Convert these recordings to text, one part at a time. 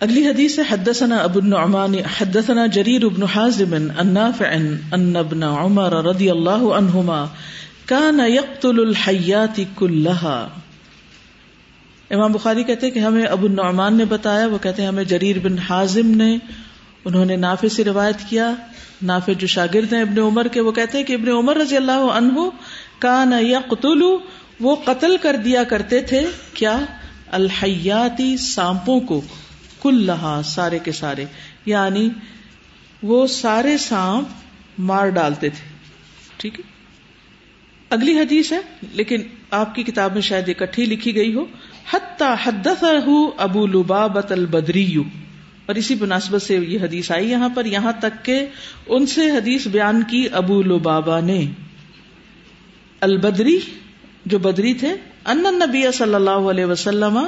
اگلی حدیث حدثنا ابو النعمان، حدثنا جریر ابن حازم النافع ان ابن عمر رضی اللہ عنہما کان یقتل الحیات كلها امام بخاری کہتے ہیں کہ ہمیں ابو النعمان نے بتایا، وہ کہتے ہیں ہمیں جریر بن حازم نے، انہوں نے نافع سے روایت کیا۔ نافع جو شاگرد ہیں ابن عمر کے، وہ کہتے ہیں کہ ابن عمر رضی اللہ عنہ کان یقتل، وہ قتل کر دیا کرتے تھے، کیا؟ الحیاتی سانپوں کو۔ کل سارے کے سارے یعنی وہ سارے سانپ مار ڈالتے تھے۔ ٹھیک ہے؟ اگلی حدیث ہے، لیکن آپ کی کتاب میں شاید اکٹھی لکھی گئی ہو۔ حتی حدث ابو لبابت البدری۔ اور اسی مناسبت سے یہ حدیث آئی یہاں پر، یہاں تک کہ ان سے حدیث بیان کی ابو لبابا نے۔ البدری، جو بدری تھے، ان نبی صلی اللہ علیہ وسلم،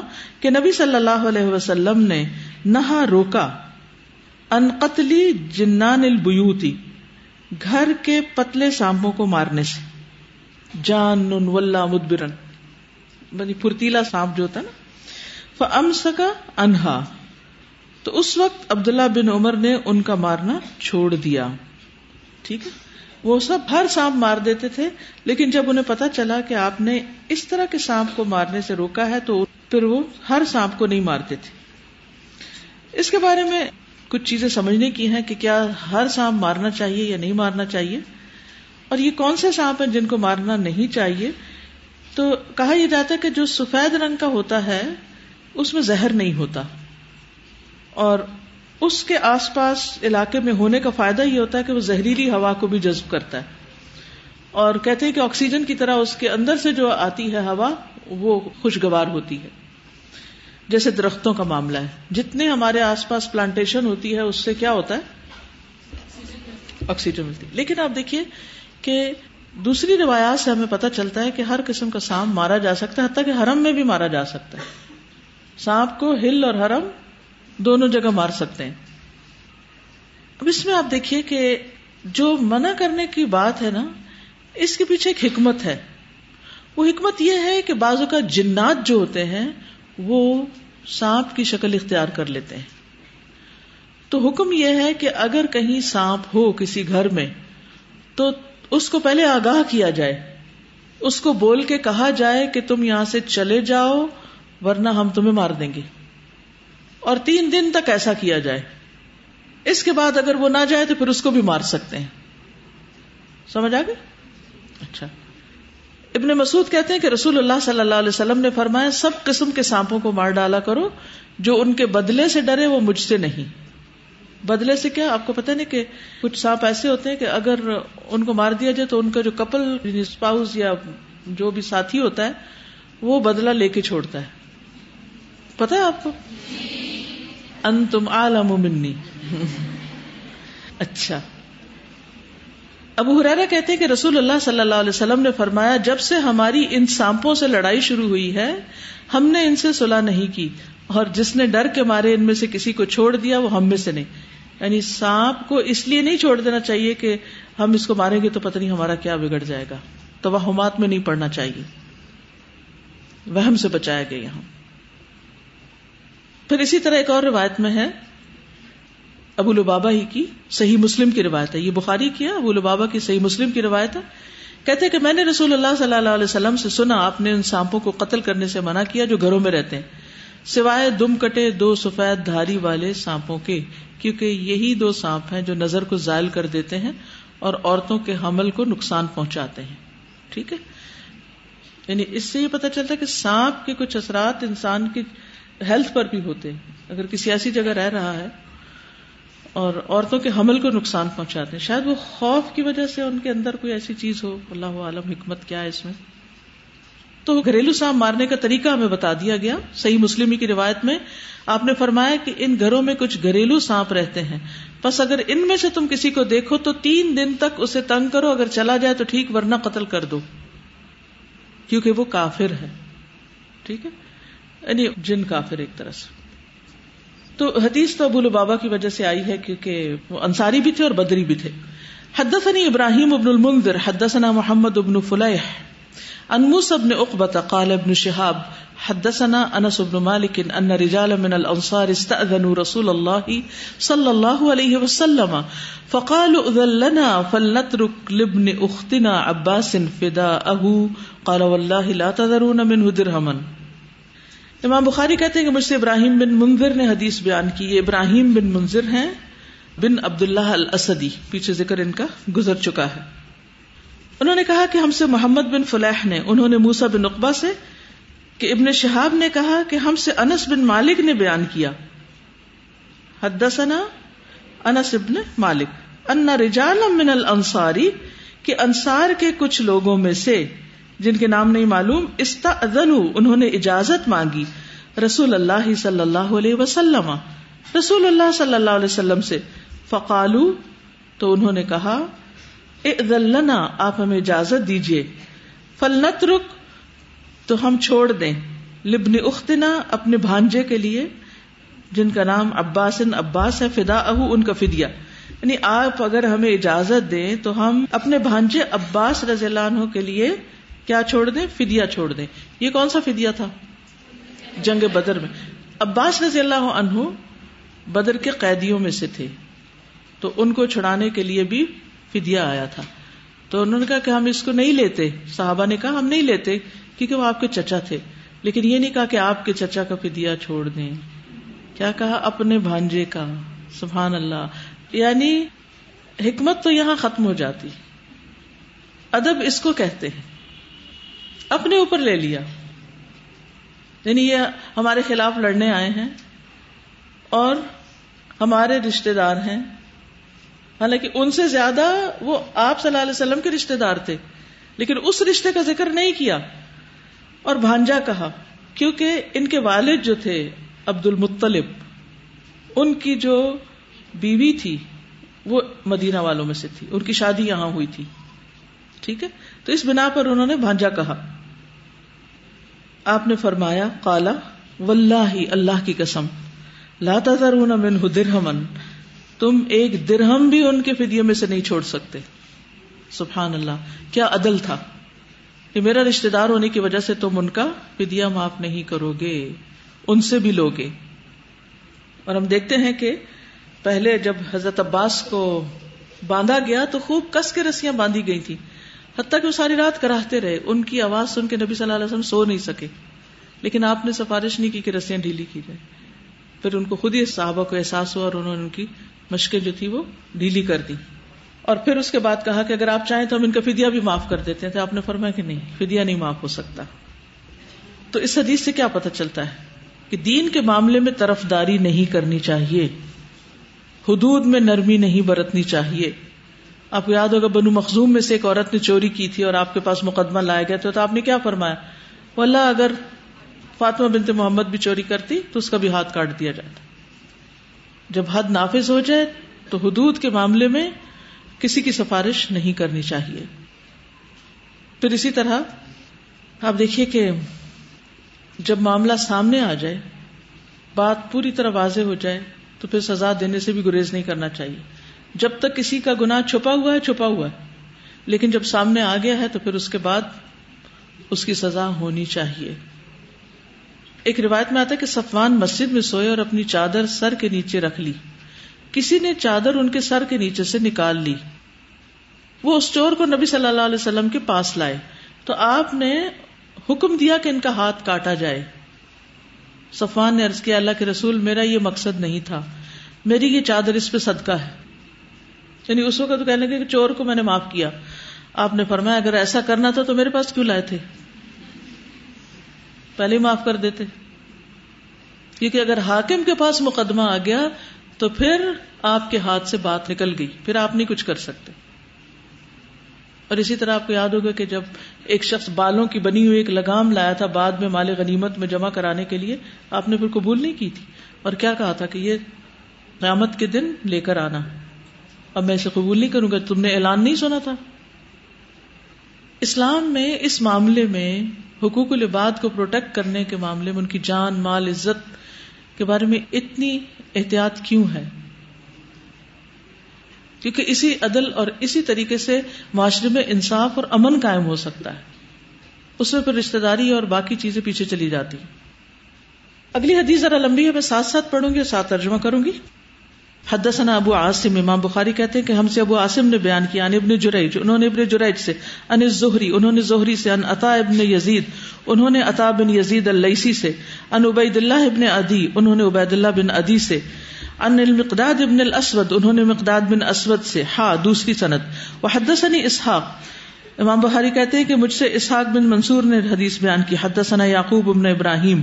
کہ نبی صلی اللہ علیہ وسلم نے نہا روکا، ان قتلی جنان البیوتی، گھر کے پتلے سانپوں کو مارنے سے۔ جان مدبرن۔ بنی پھرتیلا سانپ جو ہوتا نا۔ فم سکا انہا۔ تو اس وقت عبداللہ بن عمر نے ان کا مارنا چھوڑ دیا۔ ٹھیک ہے؟ وہ سب ہر سانپ مار دیتے تھے، لیکن جب انہیں پتا چلا کہ آپ نے اس طرح کے سانپ کو مارنے سے روکا ہے، تو پھر وہ ہر سانپ کو نہیں مارتے تھے۔ اس کے بارے میں کچھ چیزیں سمجھنے کی ہیں کہ کیا ہر سانپ مارنا چاہیے یا نہیں مارنا چاہیے؟ اور یہ کون سے سانپ ہیں جن کو مارنا نہیں چاہیے؟ تو کہا یہ جاتا ہے کہ جو سفید رنگ کا ہوتا ہے، اس میں زہر نہیں ہوتا۔ اور اس کے آس پاس علاقے میں ہونے کا فائدہ یہ ہوتا ہے کہ وہ زہریلی ہوا کو بھی جذب کرتا ہے۔ اور کہتے ہیں کہ آکسیجن کی طرح اس کے اندر سے جو آتی ہے ہوا، وہ خوشگوار ہوتی ہے۔ جیسے درختوں کا معاملہ ہے۔ جتنے ہمارے آس پاس پلانٹیشن ہوتی ہے، اس سے کیا ہوتا ہے؟ آکسیجن ملتی۔ لیکن آپ دیکھیے کہ دوسری روایات سے ہمیں پتا چلتا ہے کہ ہر قسم کا سانپ مارا جا سکتا ہے، حتیٰ کہ حرم میں بھی مارا جا سکتا ہے۔ سانپ کو ہل اور حرم دونوں جگہ مار سکتے ہیں۔ اب اس میں آپ دیکھیے کہ جو منع کرنے کی بات ہے نا، اس کے پیچھے ایک حکمت ہے۔ وہ حکمت یہ ہے کہ بازو کا جنات جو ہوتے ہیں وہ سانپ کی شکل اختیار کر لیتے ہیں۔ تو حکم یہ ہے کہ اگر کہیں سانپ ہو کسی گھر میں، تو اس کو پہلے آگاہ کیا جائے۔ اس کو بول کے کہا جائے کہ تم یہاں سے چلے جاؤ، ورنہ ہم تمہیں مار دیں گے۔ اور تین دن تک ایسا کیا جائے۔ اس کے بعد اگر وہ نہ جائے تو پھر اس کو بھی مار سکتے ہیں۔ سمجھ آ گئے اچھا۔ ابن مسعود کہتے ہیں کہ رسول اللہ صلی اللہ علیہ وسلم نے فرمایا، سب قسم کے سانپوں کو مار ڈالا کرو، جو ان کے بدلے سے ڈرے وہ مجھ سے نہیں۔ بدلے سے کیا؟ آپ کو پتا نہیں کہ کچھ سانپ ایسے ہوتے ہیں کہ اگر ان کو مار دیا جائے تو ان کا جو کپل یعنی اسپاؤز یا جو بھی ساتھی ہوتا ہے، وہ بدلہ لے کے چھوڑتا ہے۔ پتا ہے آپ کو؟ ان تم عالم منی۔ اچھا۔ ابو حرارا کہتے کہ رسول اللہ صلی اللہ علیہ وسلم نے فرمایا، جب سے ہماری ان سانپوں سے لڑائی شروع ہوئی ہے، ہم نے ان سے صلاح نہیں کی۔ اور جس نے ڈر کے مارے ان میں سے کسی کو چھوڑ دیا، وہ ہم میں سے نہیں۔ یعنی سانپ کو اس لیے نہیں چھوڑ دینا چاہیے کہ ہم اس کو ماریں گے تو پتہ نہیں ہمارا کیا بگڑ جائے گا۔ تو میں نہیں پڑنا چاہیے۔ وہم سے بچایا گیا یہاں۔ پھر اسی طرح ایک اور روایت میں ہے۔ ابو البابا ہی کی صحیح مسلم کی روایت ہے۔ یہ بخاری کیا ابو البابا کی صحیح مسلم کی روایت ہے۔ کہتے کہ میں نے رسول اللہ صلی اللہ علیہ وسلم سے سنا، آپ نے ان سانپوں کو قتل کرنے سے منع کیا جو گھروں میں رہتے ہیں۔ سوائے دم کٹے دو سفید دھاری والے سانپوں کے، کیونکہ یہی دو سانپ ہیں جو نظر کو زائل کر دیتے ہیں اور عورتوں کے حمل کو نقصان پہنچاتے ہیں۔ ٹھیک ہے؟ یعنی اس سے یہ پتا چلتا ہے کہ سانپ کے کچھ اثرات انسان کی ہیلتھ پر بھی ہوتے ہیں۔ اگر کسی ایسی جگہ رہ رہا ہے اور عورتوں کے حمل کو نقصان پہنچاتے ہیں۔ شاید وہ خوف کی وجہ سے ان کے اندر کوئی ایسی چیز ہو، اللہ عالم حکمت کیا ہے اس میں۔ تو گھریلو سانپ مارنے کا طریقہ ہمیں بتا دیا گیا۔ صحیح مسلم کی روایت میں آپ نے فرمایا کہ ان گھروں میں کچھ گھریلو سانپ رہتے ہیں۔ بس اگر ان میں سے تم کسی کو دیکھو تو تین دن تک اسے تنگ کرو، اگر چلا جائے تو ٹھیک، ورنہ قتل کر دو۔ کیونکہ وہ کافر ہے۔ ٹھیک ہے؟ یعنی جن کافر ایک طرح سے۔ تو حدیث تو ابو البابا کی وجہ سے آئی ہے کیونکہ وہ انصاری بھی تھے اور بدری بھی تھے۔ حدثني ابراہیم ابن المنذر، حدثنا محمد ابن فلیح ان موسى بن عقبة قال ابن شهاب حدثنا انس بن مالك ان رجال من الانصار استاذنوا رسول الله صلى الله عليه وسلم فقالوا اذن لنا فلنترك لابن اختنا عباس فداءه، قال والله لا تذرون منه درهما امام بخاری کہتے ہیں کہ مجھ سے ابراہیم بن منذر نے حدیث بیان کی، یہ ابراہیم بن منذر ہیں بن عبداللہ الاسدی، پیچھے ذکر ان کا گزر چکا ہے۔ انہوں نے کہا کہ ہم سے محمد بن فلاح نے، انہوں نے موسا بن اقبا سے کہ ابن شہاب نے کہا کہ ہم سے انس بن مالک نے بیان کیا۔ حدثنا انس ابن مالک، ان رجال من الانصاری، کہ انصار کے کچھ لوگوں میں سے جن کے نام نہیں معلوم استاذنوا انہوں نے اجازت مانگی۔ رسول اللہ صلی اللہ علیہ وسلم۔ رسول اللہ صلی اللہ علیہ وسلم سے فقالو تو انہوں نے کہا لنا، آپ ہمیں اجازت دیجیے فلنت رک تو ہم چھوڑ دیں۔ لبن اختنا، اپنے بھانجے کے لیے، جن کا نام عباس عباس ہے فدا اہو ان کا فدیا یعنی آپ اگر ہمیں اجازت دیں، تو ہم اپنے بھانجے عباس رضی اللہ عنہ کے لیے کیا چھوڑ دیں؟ فدیا چھوڑ دیں۔ یہ کون سا فدیا تھا؟ جنگ بدر میں۔ عباس رضی اللہ عنہ بدر کے قیدیوں میں سے تھے۔ تو ان کو چھڑانے کے لیے بھی فدیا آیا تھا۔ تو انہوں نے کہا کہ ہم اس کو نہیں لیتے۔ صحابہ نے کہا ہم نہیں لیتے کیونکہ وہ آپ کے چچا تھے۔ لیکن یہ نہیں کہا کہ آپ کے چچا کا فدیا چھوڑ دیں۔ کیا کہا؟ اپنے بھانجے کا۔ سبحان اللہ۔ یعنی حکمت تو یہاں ختم ہو جاتی۔ ادب اس کو کہتے ہیں۔ اپنے اوپر لے لیا۔ یعنی یہ ہمارے خلاف لڑنے آئے ہیں اور ہمارے رشتے دار ہیں۔ حالانکہ ان سے زیادہ وہ آپ صلی اللہ علیہ وسلم کے رشتے دار تھے، لیکن اس رشتے کا ذکر نہیں کیا۔ اور بھانجا کہا، کیونکہ ان کے والد جو تھے عبد المطلب ان کی جو بیوی تھی، وہ مدینہ والوں میں سے تھی۔ ان کی شادی یہاں ہوئی تھی۔ ٹھیک ہے؟ تو اس بنا پر انہوں نے بھانجا کہا۔ آپ نے فرمایا کالا اللہ کی قسم لاتا من درہمن، تم ایک درہم بھی ان کے فدیے میں سے نہیں چھوڑ سکتے۔ سبحان اللہ، کیا عدل تھا؟ کہ میرا رشتے دار ہونے کی وجہ سے تم ان کا فدیا معاف نہیں کرو گے ان سے بھی لوگے۔ اور ہم دیکھتے ہیں کہ پہلے جب حضرت عباس کو باندھا گیا تو خوب کس کے رسیاں باندھی گئی تھی حتیٰ کہ وہ ساری رات کراہتے رہے۔ ان کی آواز سن کے نبی صلی اللہ علیہ وسلم سو نہیں سکے۔ لیکن آپ نے سفارش نہیں کی کہ رسیاں ڈھیلی کی جائے پھر ان کو خود ہی صحابہ کو احساس ہوا اور انہوں نے ان کی مشقیں جو تھی وہ ڈھیلی کر دی اور پھر اس کے بعد کہا کہ اگر آپ چاہیں تو ہم ان کا فدیا بھی معاف کر دیتے ہیں۔ تو آپ نے فرمایا کہ نہیں فدیا نہیں معاف ہو سکتا۔ تو اس حدیث سے کیا پتہ چلتا ہے کہ دین کے معاملے میں طرف داری نہیں کرنی چاہیے۔ حدود میں نرمی نہیں برتنی چاہیے۔ آپ کو یاد ہوگا بنو مخزوم میں سے ایک عورت نے چوری کی تھی اور آپ کے پاس مقدمہ لایا گیا تو آپ نے کیا فرمایا؟ وہ اللہ اگر فاطمہ بنت محمد بھی چوری کرتی تو اس کا بھی ہاتھ کاٹ دیا جاتا۔ جب حد نافذ ہو جائے تو حدود کے معاملے میں کسی کی سفارش نہیں کرنی چاہیے۔ پھر اسی طرح آپ دیکھیے کہ جب معاملہ سامنے آ جائے، بات پوری طرح واضح ہو جائے تو پھر سزا دینے سے بھی گریز نہیں کرنا چاہیے۔ جب تک کسی کا گنا چھپا ہوا ہے، چھپا ہوا ہے۔ لیکن جب سامنے آ گیا ہے تو پھر اس کے بعد اس کی سزا ہونی چاہیے۔ ایک روایت میں آتا ہے کہ صفوان مسجد میں سوئے اور اپنی چادر سر کے نیچے رکھ لی۔ کسی نے چادر ان کے سر کے نیچے سے نکال لی۔ وہ اس چور کو نبی صلی اللہ علیہ وسلم کے پاس لائے۔ تو آپ نے حکم دیا کہ ان کا ہاتھ کاٹا جائے۔ صفوان نے عرض کیا، اللہ کے رسول، میرا یہ مقصد نہیں تھا۔ میری یہ چادر اس پہ صدقہ ہے۔ یعنی اس وقت کہنے لگے کہ چور کو میں نے معاف کیا۔ آپ نے فرمایا اگر ایسا کرنا تھا تو میرے پاس کیوں لائے تھے؟ پہلے ہی معاف کر دیتے۔ کیونکہ اگر حاکم کے پاس مقدمہ آ گیا تو پھر آپ کے ہاتھ سے بات نکل گئی۔ پھر آپ نہیں کچھ کر سکتے۔ اور اسی طرح آپ کو یاد ہوگا کہ جب ایک شخص بالوں کی بنی ہوئی ایک لگام لایا تھا بعد میں مال غنیمت میں جمع کرانے کے لیے، آپ نے پھر قبول نہیں کی تھی۔ اور کیا کہا تھا کہ یہ قیامت کے دن لے کر آنا۔ اب میں اسے قبول نہیں کروں گا، تم نے اعلان نہیں سنا تھا۔ اسلام میں اس معاملے میں حقوق العباد کو پروٹیکٹ کرنے کے معاملے میں ان کی جان، مال، عزت کے بارے میں اتنی احتیاط کیوں ہے؟ کیونکہ اسی عدل اور اسی طریقے سے معاشرے میں انصاف اور امن قائم ہو سکتا ہے۔ اس میں پھر رشتے داری اور باقی چیزیں پیچھے چلی جاتی۔ اگلی حدیث ذرا لمبی ہے، میں ساتھ ساتھ پڑھوں گی اور ساتھ ترجمہ کروں گی۔ حدثنا ابو عاصم، امام بخاری کہتے ہیں کہ ہم سے ابو عاصم نے بیان کیا ان ابن جریج، انہوں نے ابن جریج سے ان زہری انہوں نے زہری سے ان عطا ابن یزید، انہوں نے عطا بن یزید اللیسی سے ان عبید اللہ ابن ادی انہوں نے عبید اللہ بن ادی سے ان المقداد ابن الاسود، انہوں نے مقداد بن اسود سے ہا دوسری سند۔ وحدثني اسحاق امام بخاری کہتے ہیں کہ مجھ سے اسحاق بن منصور نے حدیث بیان کی، حدثنا یعقوب ابن ابراہیم۔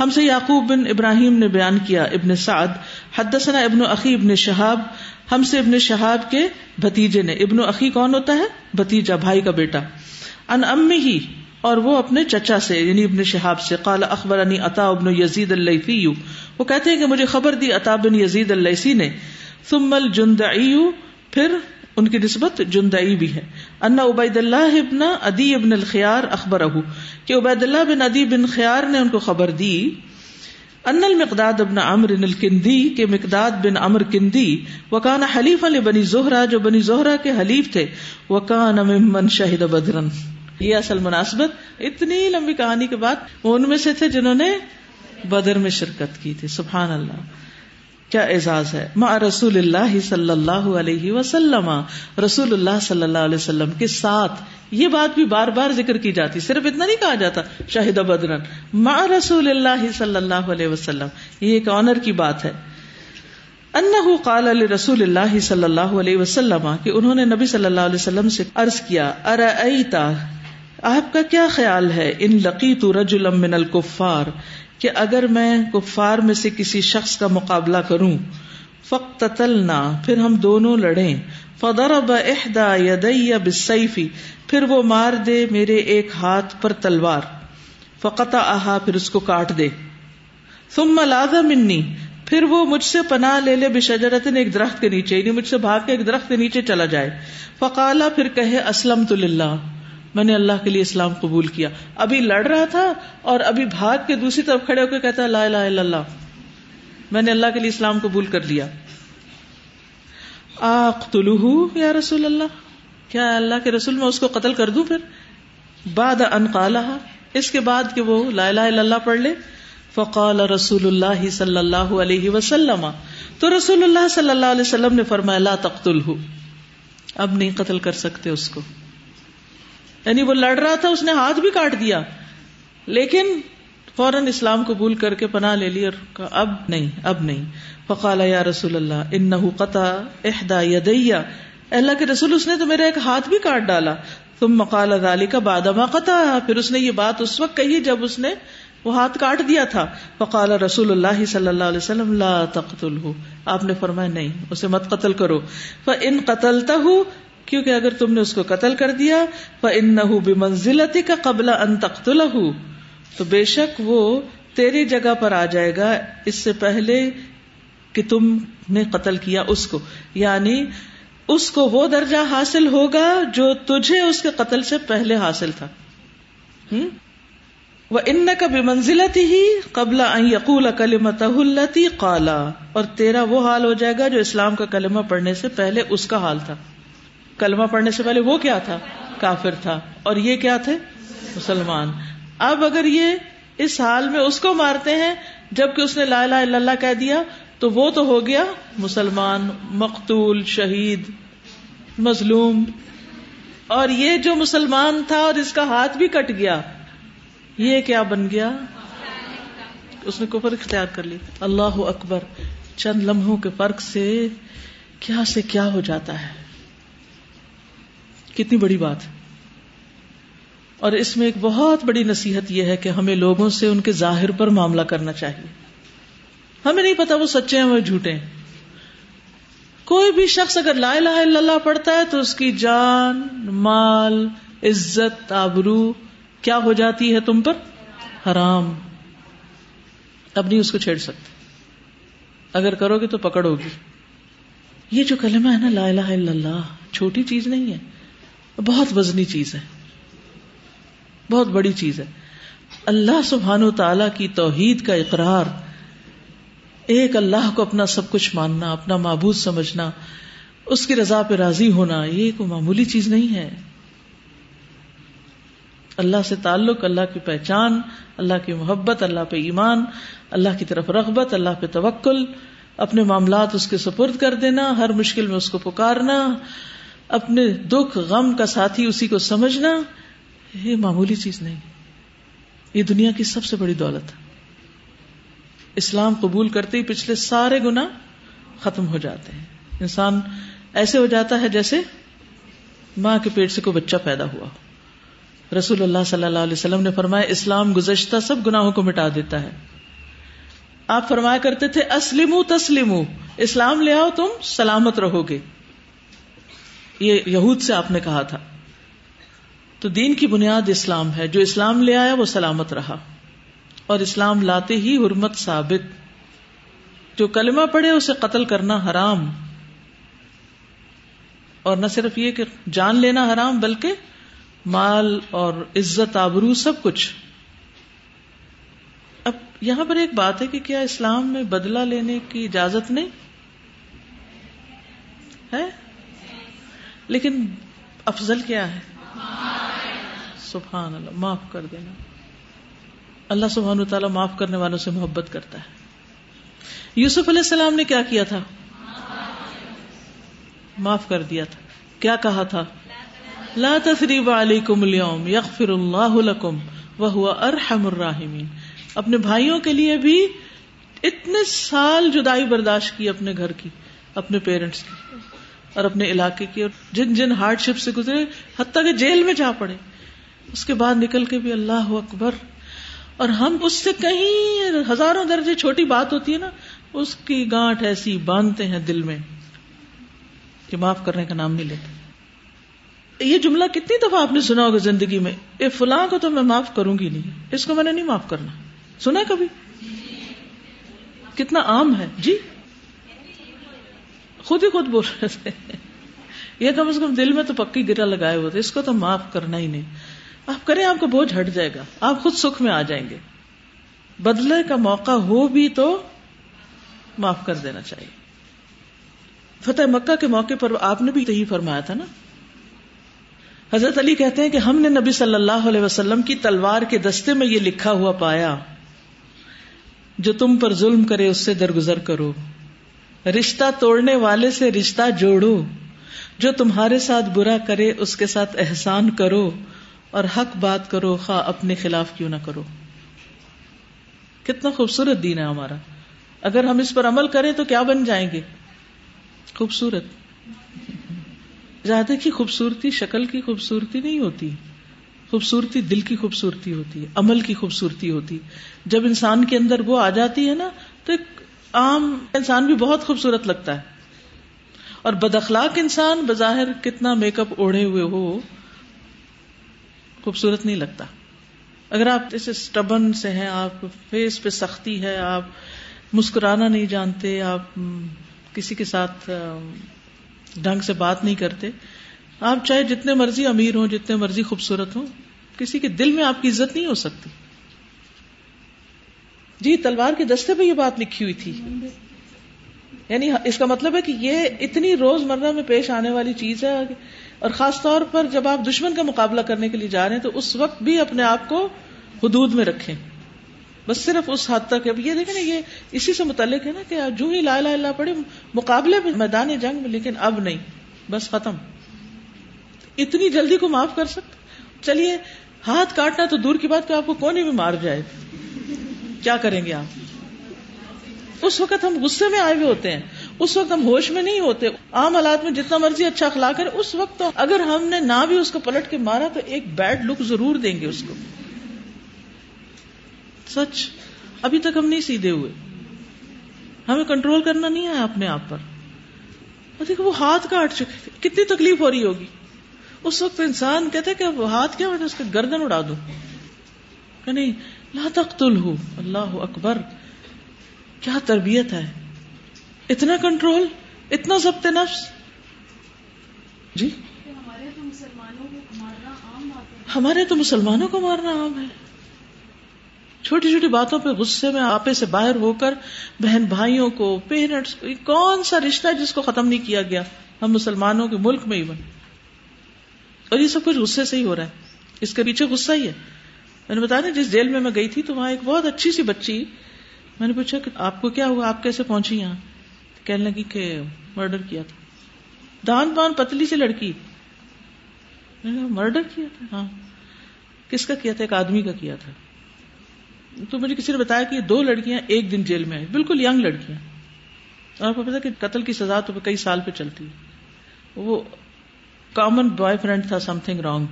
ہم سے یعقوب بن ابراہیم نے بیان کیا، ابن سعد۔ حدثنا ابن عقی ابن شہاب۔ ہم سے ابن شہاب کے بھتیجے نے۔ ابن عقی کون ہوتا ہے؟ بھتیجا بھائی کا بیٹا۔ ان امی ہی اور وہ اپنے چچا سے یعنی ابن شہاب سے۔ قال اخبرانی عطا ابن یزید اللہ وہ کہتے ہیں کہ مجھے خبر دی عطا بن یزید اللہ نے۔ ثم الجندعی، پھر ان کی نسبت جندئی بھی ہے۔ انا عبید اللہ ابن ادی ابن الخیار اخبر کہ عبید اللہ بن ادی بن خیار نے ان کو خبر دی، ان المقداد ابن امر الکندی کے مقداد بن امر کندی وکان حلیف علی بنی زہرا جو بنی زہرا کے حلیف تھے وکان ممن شہید بدرن یہ اصل مناسبت، اتنی لمبی کہانی کے بعد وہ ان میں سے تھے جنہوں نے بدر میں شرکت کی تھی، سبحان اللہ۔ کیا اعزاز ہے؟ ما رسول اللہ صلی اللہ علیہ وسلم. رسول اللہ صلی اللہ علیہ وسلم کے ساتھ یہ بات بھی بار بار ذکر کی جاتی، صرف اتنا نہیں کہا جاتا، شاہد بدرن. ما رسول اللہ صلی اللہ علیہ وسلم، یہ ایک آنر کی بات ہے۔ انہ قال علی رسول اللہ صلی اللہ علیہ وسلم کہ انہوں نے نبی صلی اللہ علیہ وسلم سے عرض کیا ارأیتا آپ کا کیا خیال ہے؟ ان لقیت رجلا من الکفار۔ کہ اگر میں کفار میں سے کسی شخص کا مقابلہ کروں فخ پھر ہم دونوں لڑیں۔ فدر احدا بسیفی پھر وہ مار دے میرے ایک ہاتھ پر تلوار۔ فقط آہا پھر اس کو کاٹ دے۔ ثم لادا منی، پھر وہ مجھ سے پناہ لے لے بشجرت ایک درخت کے نیچے یعنی مجھ سے بھاگ کے ایک درخت کے نیچے چلا جائے۔ فقالا، پھر کہے اسلم تو میں نے اللہ کے لیے اسلام قبول کیا۔ ابھی لڑ رہا تھا اور ابھی بھاگ کے دوسری طرف کھڑے ہو کے کہتا ہے، لا الہ الا اللہ۔ میں نے اللہ کے لیے اسلام قبول کر لیا۔ یا رسول اللہ؟ کیا اللہ کے رسول؟ میں اس کو قتل کر دوں پھر؟ بعد ان قالہ اس کے بعد کہ وہ لا الہ الا اللہ پڑھ لے۔ فقال رسول اللہ صلی اللہ علیہ وسلم۔ تو رسول اللہ صلی اللہ علیہ وسلم نے فرمایا، لا تقتلہ اب نہیں قتل کر سکتے اس کو۔ یعنی وہ لڑ رہا تھا، اس نے ہاتھ بھی کاٹ دیا۔ لیکن فوراً اسلام قبول کر کے پناہ لے لی اور اب نہیں اب نہیں۔ فقال، یا رسول اللہ ان قطع احدا یدیا اللہ کے رسول، اس نے تو میرا ایک ہاتھ بھی کاٹ ڈالا۔ تم مقال ادالی کا بادما قطع۔ پھر اس نے یہ بات اس وقت کہی جب اس نے وہ ہاتھ کاٹ دیا تھا۔ فقال، رسول اللہ صلی اللہ علیہ وسلم، لا تقتل آپ نے فرمایا، نہیں، اسے مت قتل کرو۔ ان قتل کیونکہ اگر تم نے اس کو قتل کر دیا ان بے منزلتی کا قبل ان تخت تو بے شک وہ تیری جگہ پر آ جائے گا۔ اس سے پہلے کہ تم نے قتل کیا اس کو۔ یعنی اس کو وہ درجہ حاصل ہوگا جو تجھے اس کے قتل سے پہلے حاصل تھا۔ وہ ان کا بے منزلتی ہی قبل یقول کلمت کالا اور تیرا وہ حال ہو جائے گا جو اسلام کا کلمہ پڑھنے سے پہلے اس کا حال تھا۔ کلمہ پڑھنے سے پہلے وہ کیا تھا؟ کافر تھا۔ اور یہ کیا تھے؟ مسلمان۔ اب اگر یہ اس حال میں اس کو مارتے ہیں جبکہ اس نے لا الہ الا اللہ کہہ دیا، تو وہ تو ہو گیا مسلمان، مقتول، شہید، مظلوم۔ اور یہ جو مسلمان تھا اور اس کا ہاتھ بھی کٹ گیا، یہ کیا بن گیا؟ اس نے کفر اختیار کر لی۔ اللہ اکبر۔ چند لمحوں کے فرق سے کیا سے کیا ہو جاتا ہے؟ کتنی بڑی بات اور اس میں ایک بہت بڑی نصیحت یہ ہے کہ ہمیں لوگوں سے ان کے ظاہر پر معاملہ کرنا چاہیے۔ ہمیں نہیں پتا وہ سچے ہیں وہ جھوٹے ہیں۔ کوئی بھی شخص اگر لا الہ الا اللہ پڑھتا ہے تو اس کی جان، مال، عزت، آبرو کیا ہو جاتی ہے تم پر؟ حرام۔ اب نہیں اس کو چھیڑ سکتے۔ اگر کرو گے تو پکڑو گی یہ جو کلمہ ہے نا لا الہ الا اللہ، چھوٹی چیز نہیں ہے۔ بہت وزنی چیز ہے۔ بہت بڑی چیز ہے۔ اللہ سبحان و تعالی کی توحید کا اقرار، ایک اللہ کو اپنا سب کچھ ماننا، اپنا معبود سمجھنا، اس کی رضا پہ راضی ہونا، یہ کوئی معمولی چیز نہیں ہے۔ اللہ سے تعلق، اللہ کی پہچان، اللہ کی محبت، اللہ پہ ایمان، اللہ کی طرف رغبت، اللہ پہ توکل، اپنے معاملات اس کے سپرد کر دینا، ہر مشکل میں اس کو پکارنا۔ اپنے دکھ غم کا ساتھی اسی کو سمجھنا یہ معمولی چیز نہیں۔ یہ دنیا کی سب سے بڑی دولت ہے۔ اسلام قبول کرتے ہی پچھلے سارے گنا ختم ہو جاتے ہیں۔ انسان ایسے ہو جاتا ہے جیسے ماں کے پیٹ سے کوئی بچہ پیدا ہوا رسول اللہ صلی اللہ علیہ وسلم نے فرمایا، اسلام گزشتہ سب گناہوں کو مٹا دیتا ہے۔ آپ فرمایا کرتے تھے اسلم تسلیم اسلام لے آؤ تم، سلامت رہو گے۔ یہ یہود سے آپ نے کہا تھا۔ تو دین کی بنیاد اسلام ہے۔ جو اسلام لے آیا وہ سلامت رہا۔ اور اسلام لاتے ہی حرمت ثابت۔ جو کلمہ پڑے اسے قتل کرنا حرام۔ اور نہ صرف یہ کہ جان لینا حرام، بلکہ مال اور عزت، آبرو، سب کچھ۔ اب یہاں پر ایک بات ہے کہ کیا اسلام میں بدلہ لینے کی اجازت نہیں؟ ہے؟ لیکن افضل کیا ہے؟ سبحان اللہ، معاف کر دینا۔ اللہ سبحان تعالیٰ معاف کرنے والوں سے محبت کرتا ہے۔ یوسف علیہ السلام نے کیا کیا تھا؟ معاف کر دیا تھا۔ کیا کہا تھا؟ لا تثریب علیکم اليوم یغفر اللہ لکم وهو ارحم الراحمین۔ اپنے بھائیوں کے لیے بھی اتنے سال جدائی برداشت کی اپنے گھر کی، اپنے پیرنٹس کی۔ اور اپنے علاقے کی اور جن جن ہارڈ شپ سے گزرے، حتیٰ کہ جیل میں جا پڑے۔ اس کے بعد نکل کے بھی اللہ اکبر۔ اور ہم اس سے کہیں ہزاروں درجے چھوٹی بات ہوتی ہے نا، اس کی گانٹ ایسی باندھتے ہیں دل میں کہ معاف کرنے کا نام نہیں لیتے۔ یہ جملہ کتنی دفعہ آپ نے سنا ہوگا زندگی میں، اے فلاں کو تو میں معاف کروں گی نہیں، اس کو میں نے نہیں معاف کرنا۔ سنا کبھی؟ کتنا عام ہے۔ جی؟ خود ہی خود بول رہے تھے۔ یہ کم از کم دل میں تو پکی گرا لگائے ہوئے تھے اس کو تو معاف کرنا ہی نہیں۔ آپ کریں، آپ کو بوجھ ہٹ جائے گا۔ آپ خود سکھ میں آ جائیں گے۔ بدلے کا موقع ہو بھی تو معاف کر دینا چاہیے۔ فتح مکہ کے موقع پر آپ نے بھی یہی فرمایا تھا نا۔ حضرت علی کہتے ہیں کہ ہم نے نبی صلی اللہ علیہ وسلم کی تلوار کے دستے میں یہ لکھا ہوا پایا۔ جو تم پر ظلم کرے، اس سے درگزر کرو۔ رشتہ توڑنے والے سے رشتہ جوڑو۔ جو تمہارے ساتھ برا کرے، اس کے ساتھ احسان کرو اور حق بات کرو، خواہ اپنے خلاف کیوں نہ کرو۔ کتنا خوبصورت دین ہے ہمارا۔ اگر ہم اس پر عمل کریں تو کیا بن جائیں گے؟ خوبصورت۔ زیادہ کی خوبصورتی شکل کی خوبصورتی نہیں ہوتی۔ خوبصورتی دل کی خوبصورتی ہوتی ہے، عمل کی خوبصورتی ہوتی۔ جب انسان کے اندر وہ آ جاتی ہے نا، تو ایک عام انسان بھی بہت خوبصورت لگتا ہے۔ اور بد اخلاق انسان بظاہر کتنا میک اپ اوڑھے ہوئے ہو، خوبصورت نہیں لگتا۔ اگر آپ جیسے اسٹبن سے ہیں، آپ فیس پہ سختی ہے، آپ مسکرانا نہیں جانتے، آپ کسی کے ساتھ ڈھنگ سے بات نہیں کرتے، آپ چاہے جتنے مرضی امیر ہوں، جتنے مرضی خوبصورت ہوں، کسی کے دل میں آپ کی عزت نہیں ہو سکتی۔ جی تلوار کے دستے پہ یہ بات لکھی ہوئی تھی۔ یعنی اس کا مطلب ہے کہ یہ اتنی روز مرہ میں پیش آنے والی چیز ہے اور خاص طور پر جب آپ دشمن کا مقابلہ کرنے کے لیے جا رہے ہیں تو اس وقت بھی اپنے آپ کو حدود میں رکھیں۔ بس صرف اس حد تک۔ اب یہ دیکھیں نا، یہ اسی سے متعلق ہے نا کہ جو ہی لا اللہ پڑے مقابلے میں، میدان جنگ میں، لیکن اب نہیں۔ بس ختم۔ اتنی جلدی کو معاف کر سکتے۔ چلیے، ہاتھ کاٹنا تو دور کی بات کہ آپ کو کون بھی مار جائے۔ کیا کریں گے آپ؟ اس وقت ہم غصے میں آئے ہوئے ہوتے ہیں، اس وقت ہم ہوش میں نہیں ہوتے، عام حالات میں جتنا مرضی اچھا اخلاق کرے اس وقت تو اگر ہم نے نہ بھی اس کو پلٹ کے مارا تو ایک بیڈ لک ضرور دیں گے اس کو۔ سچ، ابھی تک ہم نہیں سیدھے ہوئے۔ ہمیں کنٹرول کرنا نہیں ہے اپنے آپ پر۔ دیکھو، وہ ہاتھ کاٹ چکے کتنی تکلیف ہو رہی ہوگی۔ اس وقت انسان کہتے کہ وہ ہاتھ کیا، میں اس کا گردن اڑا دوں۔ کہ نہیں لا تقتل ہو اللہ اکبر. کیا تربیت ہے؟ اتنا کنٹرول، اتنا ضبط نفس. جی؟ ہمارے تو مسلمانوں کو مارنا عام ہے. چھوٹی چھوٹی باتوں پہ غصے میں آپے سے باہر ہو کر بہن بھائیوں کو پیرنٹس کو کون سا رشتہ جس کو ختم نہیں کیا گیا؟ ہم مسلمانوں کے ملک میں ہی بنے اور یہ سب کچھ غصے سے ہی ہو رہا ہے. اس کے پیچھے غصہ ہی ہے. میں نے بتایا نا، جس جیل میں میں گئی تھی تو وہاں ایک بہت اچھی سی بچی، میں نے پوچھا کہ آپ کو کیا ہوا؟ آپ کیسے پہنچی یہاں؟ کہنے لگی کہ مرڈر کیا تھا۔ دان پان پتلی سی لڑکی۔ مرڈر کیا تھا؟ ہاں۔ کس کا کیا تھا؟ ایک آدمی کا کیا تھا۔ تو مجھے کسی نے بتایا کہ دو لڑکیاں ایک دن جیل میں آئی بالکل ینگ لڑکیاں۔ اور آپ کو پتا کہ قتل کی سزا تو کئی سال پہ چلتی وہ کامن بوائے فرینڈ تھا سم تھنگ رانگ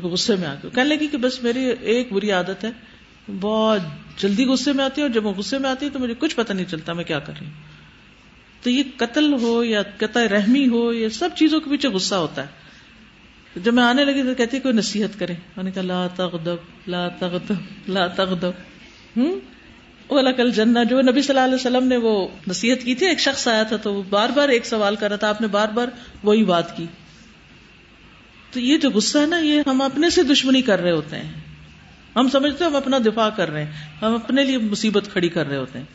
تو غصے میں آ گئی کہنے لگی کہ بس میری ایک بری عادت ہے۔ بہت جلدی غصے میں آتی ہے اور جب وہ غصے میں آتی ہے تو مجھے کچھ پتہ نہیں چلتا میں کیا کر رہی ہوں۔ تو یہ قتل ہو یا قطع رحمی ہو، یہ سب چیزوں کے پیچھے غصہ ہوتا ہے۔ جب میں آنے لگی تو کہتی کوئی نصیحت کرے۔ میں نے کہا، لا تغدب لا تغدب لا تغدب ہوں؟ اولا کل جنہ جو نبی صلی اللہ علیہ وسلم نے وہ نصیحت کی تھی، ایک شخص آیا تھا تو وہ بار بار ایک سوال کر رہا تھا۔ آپ نے بار بار وہی بات کی۔ تو یہ جو غصہ ہے نا یہ ہم اپنے سے دشمنی کر رہے ہوتے ہیں۔ ہم سمجھتے ہیں ہم اپنا دفاع کر رہے ہیں۔ ہم اپنے لیے مصیبت کھڑی کر رہے ہوتے ہیں۔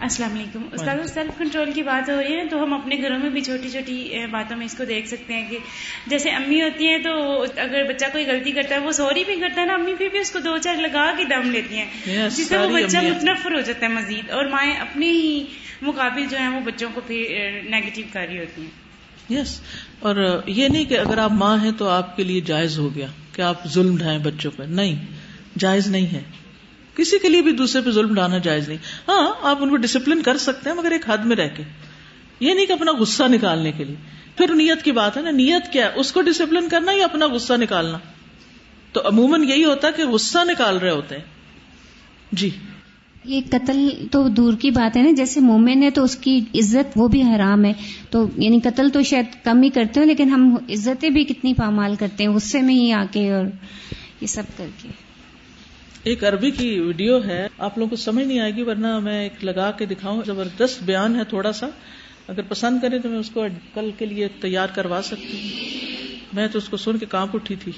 السلام علیکم۔ استاد سیلف کنٹرول کی بات ہو رہی ہے تو ہم اپنے گھروں میں بھی چھوٹی چھوٹی باتوں میں اس کو دیکھ سکتے ہیں کہ جیسے امی ہوتی ہیں تو اگر بچہ کوئی غلطی کرتا ہے وہ سوری بھی کرتا ہے نا امی پھر بھی اس کو دو چار لگا کے دم لیتی ہیں۔ جس سے وہ بچہ متنفر ہو جاتا ہے مزید اور مائیں اپنے ہی مقابل جو ہیں وہ بچوں کو پھر نیگیٹو کر رہی ہوتی ہیں۔ یس اور یہ نہیں کہ اگر آپ ماں ہیں تو آپ کے لیے جائز ہو گیا کہ آپ ظلم ڈھائیں بچوں پر نہیں، جائز نہیں ہے۔ کسی کے لیے بھی دوسرے پہ ظلم ڈالنا جائز نہیں۔ ہاں آپ ان کو ڈسپلن کر سکتے ہیں مگر ایک حد میں رہ کے۔ یہ نہیں کہ اپنا غصہ نکالنے کے لیے۔ پھر نیت کی بات ہے نا، نیت کیا ہے؟ اس کو ڈسپلن کرنا یا اپنا غصہ نکالنا؟ تو عموماً یہی ہوتا ہے کہ غصہ نکال رہے ہوتے ہیں۔ جی۔ یہ قتل تو دور کی بات ہے نا، جیسے مومن ہے تو اس کی عزت وہ بھی حرام ہے۔ تو یعنی قتل تو شاید کم ہی کرتے ہو، لیکن ہم عزتیں بھی کتنی پامال کرتے ہیں، غصے میں ہی آ کے اور یہ سب کر کے۔ ایک عربی کی ویڈیو ہے، آپ لوگوں کو سمجھ نہیں آئے گی، ورنہ میں ایک لگا کے دکھاؤں۔ زبردست بیان ہے تھوڑا سا۔ اگر پسند کرے تو میں اس کو کل کے لیے تیار کروا سکتی ہوں۔ میں تو اس کو سن کے کانپ اٹھی تھی۔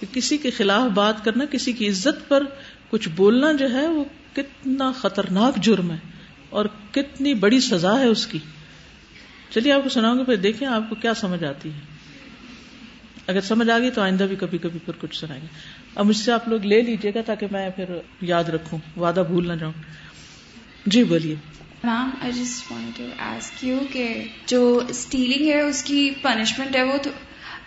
کہ کسی کے خلاف بات کرنا، کسی کی عزت پر کچھ بولنا جو ہے وہ کتنا خطرناک جرم ہے اور کتنی بڑی سزا ہے اس کی۔ چلیے، آپ کو سناؤں گے پھر دیکھیں آپ کو کیا سمجھ آتی ہے۔ اگر سمجھ آ گئی تو آئندہ بھی کبھی کبھی پھر کچھ سنائیں گے۔ اب مجھ سے آپ لوگ لے لیجیے گا تاکہ میں پھر یاد رکھوں، وعدہ بھول نہ جاؤں۔ جی بولیے۔ Ma'am I just want to ask you کہ جو اسٹیلنگ ہے، اس کی پنشمنٹ ہے وہ تو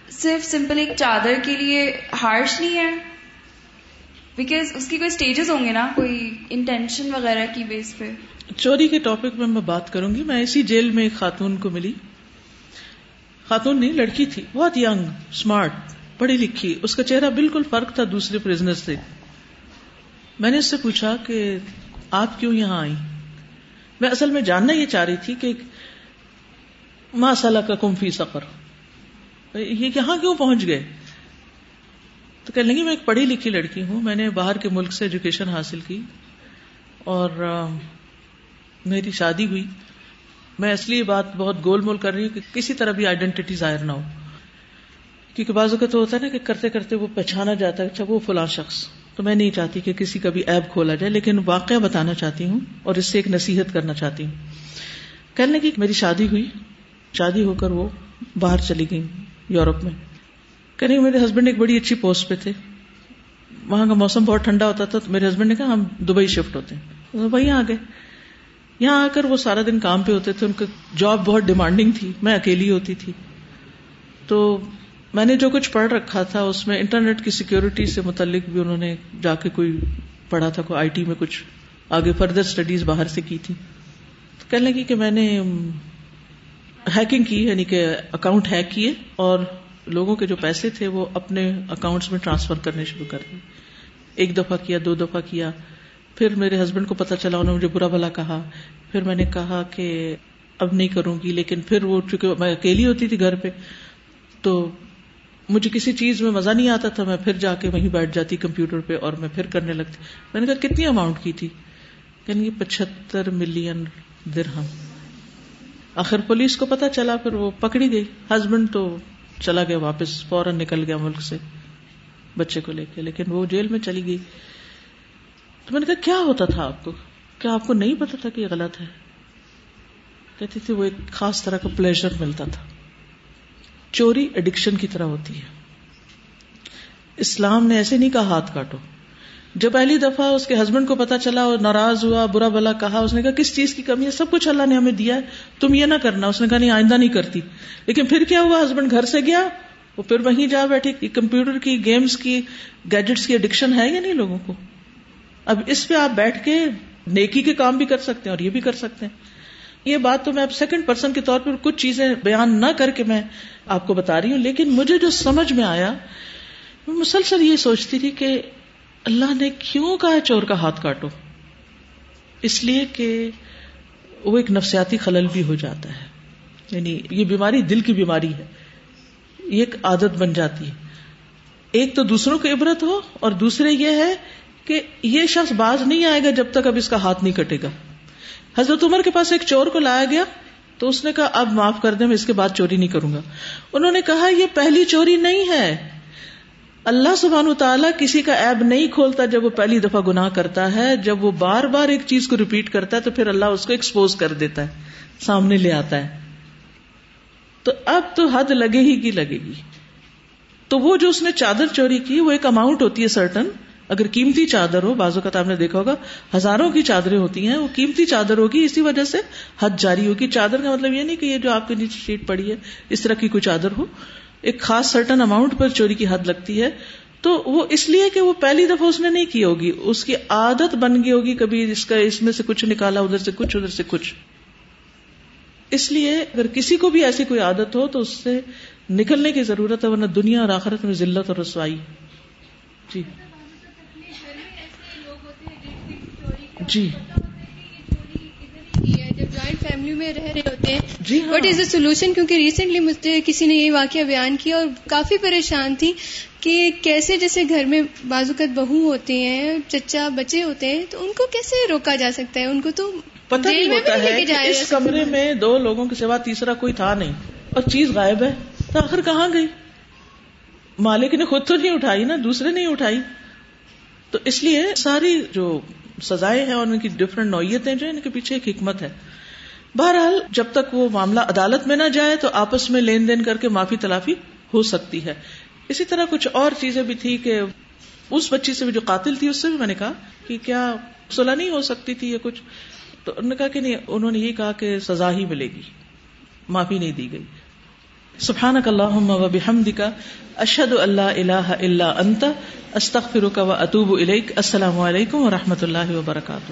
صرف سمپل ایک چادر کے لیے ہارش نہیں ہے؟ بیکاز اس کی کوئی اسٹیجز ہوں گے نا، کوئی انٹینشن وغیرہ کی بیس پہ. چوری کے ٹاپک میں میں بات کروں گی. میں اسی جیل میں ایک خاتون کو ملی. خاتون نہیں، لڑکی تھی. بہت یگ اسمارٹ پڑھی لکھی. اس کا چہرہ بالکل فرق تھا دوسرے پرزنر سے. میں نے اس سے پوچھا کہ آپ کیوں یہاں آئی میں اصل میں جاننا یہ چاہ رہی تھی کہ ماں صلاح کا کم فی سفر یہ یہاں کیوں پہنچ گئے؟ تو کہ لگی میں ایک پڑھی لکھی لڑکی ہوں، میں نے باہر کے ملک سے ایجوکیشن حاصل کی اور میری شادی ہوئی۔ میں اس لیے بات بہت گول مول کر رہی ہوں کہ کسی طرح بھی آئیڈینٹی ظاہر نہ ہو۔ کیونکہ بازو کا تو ہوتا ہے نا کہ کرتے کرتے وہ پہچانا جاتا ہے اچھا وہ فلاں شخص۔ تو میں نہیں چاہتی کہ کسی کا بھی ایب کھولا جائے، لیکن واقعہ بتانا چاہتی ہوں اور اس سے ایک نصیحت کرنا چاہتی ہوں۔ کہنے کی میری شادی ہوئی، شادی ہو کر وہ باہر چلی گئی یورپ میں۔ کہنے میرے ہسبینڈ ایک بڑی اچھی پوسٹ پہ تھے۔ وہاں کا موسم بہت ٹھنڈا ہوتا تھا، تو میرے ہسبینڈ نے کہا ہم دبئی شفٹ ہوتے ہیں۔ وہی آ گئے۔ یہاں آ کر وہ سارا دن کام پہ ہوتے تھے، ان کا جاب بہت ڈیمانڈنگ تھی۔ میں اکیلی ہوتی تھی۔ تو میں نے جو کچھ پڑھ رکھا تھا، اس میں انٹرنیٹ کی سیکورٹی سے متعلق بھی انہوں نے جا کے کوئی پڑھا تھا، کوئی آئی ٹی میں کچھ آگے فردر اسٹڈیز باہر سے کی تھی۔ تو کہنے لگی کہ میں نے ہیکنگ کی یعنی کہ اکاؤنٹ ہیک کیے اور لوگوں کے جو پیسے تھے وہ اپنے اکاؤنٹس میں ٹرانسفر کرنے شروع کر دیے۔ ایک دفعہ کیا، دو دفعہ کیا۔ پھر میرے ہسبینڈ کو پتا چلا، انہوں نے مجھے برا بھلا کہا۔ پھر میں نے کہا کہ اب نہیں کروں گی، لیکن پھر وہ چونکہ میں اکیلی ہوتی تھی گھر پہ، تو مجھے کسی چیز میں مزہ نہیں آتا تھا۔ میں پھر جا کے وہیں بیٹھ جاتی کمپیوٹر پہ اور میں پھر کرنے لگتی۔ میں نے کہا، کتنی اماؤنٹ کی تھی؟ یعنی پچہتر ملین درہم۔ آخر پولیس کو پتا چلا، پھر وہ پکڑی گئی۔ ہسبینڈ تو چلا گیا واپس، فوراً نکل گیا ملک سے بچے کو لے کے، لیکن وہ جیل میں چلی گئی۔ تو میں نے کہا، کیا ہوتا تھا آپ کو؟ کیا آپ کو نہیں پتا تھا کہ یہ غلط ہے؟ کہتی تھی، وہ ایک خاص طرح کا پلیزر ملتا تھا۔ چوری ایڈکشن کی طرح ہوتی ہے۔ اسلام نے ایسے نہیں کہا ہاتھ کاٹو۔ جب پہلی دفعہ اس کے ہسبینڈ کو پتا چلا اور ناراض ہوا، برا بلا کہا، اس نے کہا، کس چیز کی کمی ہے؟ سب کچھ اللہ نے ہمیں دیا ہے، تم یہ نہ کرنا۔ اس نے کہا، نہیں، آئندہ نہیں کرتی۔ لیکن پھر کیا ہوا؟ ہسبینڈ گھر سے گیا، وہ پھر وہیں جا بیٹھے کمپیوٹر کی گیمس کی گیجٹس کی اڈکشن ہے یا نہیں لوگوں کو؟ اب اس پہ آپ بیٹھ کے نیکی کے کام بھی کر سکتے ہیں اور یہ بھی کر سکتے ہیں۔ یہ بات تو میں اب سیکنڈ پرسن کے طور پر کچھ چیزیں بیان نہ کر کے میں آپ کو بتا رہی ہوں، لیکن مجھے جو سمجھ میں آیا، میں مسلسل یہ سوچتی تھی کہ اللہ نے کیوں کہا چور کا ہاتھ کاٹو؟ اس لیے کہ وہ ایک نفسیاتی خلل بھی ہو جاتا ہے۔ یعنی یہ بیماری دل کی بیماری ہے۔ یہ ایک عادت بن جاتی ہے۔ ایک تو دوسروں کو عبرت ہو اور دوسرے یہ ہے کہ یہ شخص باز نہیں آئے گا جب تک اب اس کا ہاتھ نہیں کٹے گا۔ حضرت عمر کے پاس ایک چور کو لایا گیا تو اس نے کہا، اب معاف کر دیں، میں اس کے بعد چوری نہیں کروں گا۔ انہوں نے کہا، یہ پہلی چوری نہیں ہے۔ اللہ سبحان تعالیٰ کسی کا ایب نہیں کھولتا جب وہ پہلی دفعہ گناہ کرتا ہے، جب وہ بار بار ایک چیز کو ریپیٹ کرتا ہے تو پھر اللہ اس کو ایکسپوز کر دیتا ہے، سامنے لے آتا ہے۔ تو اب تو حد لگے ہی کی لگے گی۔ تو وہ جو اس نے چادر چوری کی، وہ ایک اماؤنٹ ہوتی ہے سرٹن اگر قیمتی چادر ہو بازو کا آپ نے دیکھا ہوگا، ہزاروں کی چادریں ہوتی ہیں، وہ قیمتی چادر ہوگی، اسی وجہ سے حد جاری ہوگی۔ چادر کا مطلب یہ نہیں کہ یہ جو آپ کے نیچے شیٹ پڑی ہے، اس طرح کی کوئی چادر ہو۔ ایک خاص سرٹن اماؤنٹ پر چوری کی حد لگتی ہے، تو وہ اس لیے کہ وہ پہلی دفعہ اس نے نہیں کی ہوگی۔ اس کی عادت بن گئی ہوگی کبھی اس کا اس میں سے کچھ نکالا، ادھر سے کچھ، ادھر سے کچھ۔ اس لیے اگر کسی کو بھی ایسی کوئی عادت ہو، تو اس سے نکلنے کی ضرورت ہے، ورنہ دنیا اور آخرت میں ذلت اور رسوائی۔ جی۔ جی۔ جوائنٹ فیملی میں رہ رہے ہوتے ہیں. جی وٹ از دا سولوشن کیونکہ ریسنٹلی مجھے کسی نے یہ واقعہ بیان کیا اور کافی پریشان تھی کہ کیسے جیسے گھر میں بازوقت بہو ہوتے ہیں چچا بچے ہوتے ہیں تو ان کو کیسے روکا جا سکتا ہے؟ ان کو تو پتہ نہیں ہوتا ہے کہ اس کمرے میں دو لوگوں کے سوا تیسرا کوئی تھا نہیں اور چیز غائب ہے۔ تو آخر کہاں گئی؟ مالک نے خود تو نہیں اٹھائی نا دوسرے نہیں اٹھائی۔ تو اس لیے ساری جو سزائیں ہیں اور ان کی ڈفرنٹ نوعیتیں جو ان کے پیچھے ایک حکمت ہے۔ بہرحال جب تک وہ معاملہ عدالت میں نہ جائے تو آپس میں لین دین کر کے معافی تلافی ہو سکتی ہے۔ اسی طرح کچھ اور چیزیں بھی تھی کہ اس بچی سے بھی جو قاتل تھی، اس سے بھی میں نے کہا کہ کیا صلاح نہیں ہو سکتی تھی یا کچھ؟ تو انہوں نے کہا کہ نہیں، انہوں نے یہ کہا کہ سزا ہی ملے گی۔ معافی نہیں دی گئی۔ سبحانک اللہم و بحمدک، اشہد اللہ الہ الا انت، استغفرک و اتوب الیک۔ السلام علیکم و رحمۃ اللہ وبرکاتہ۔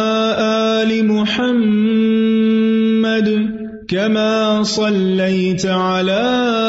آل محمد كما صليت على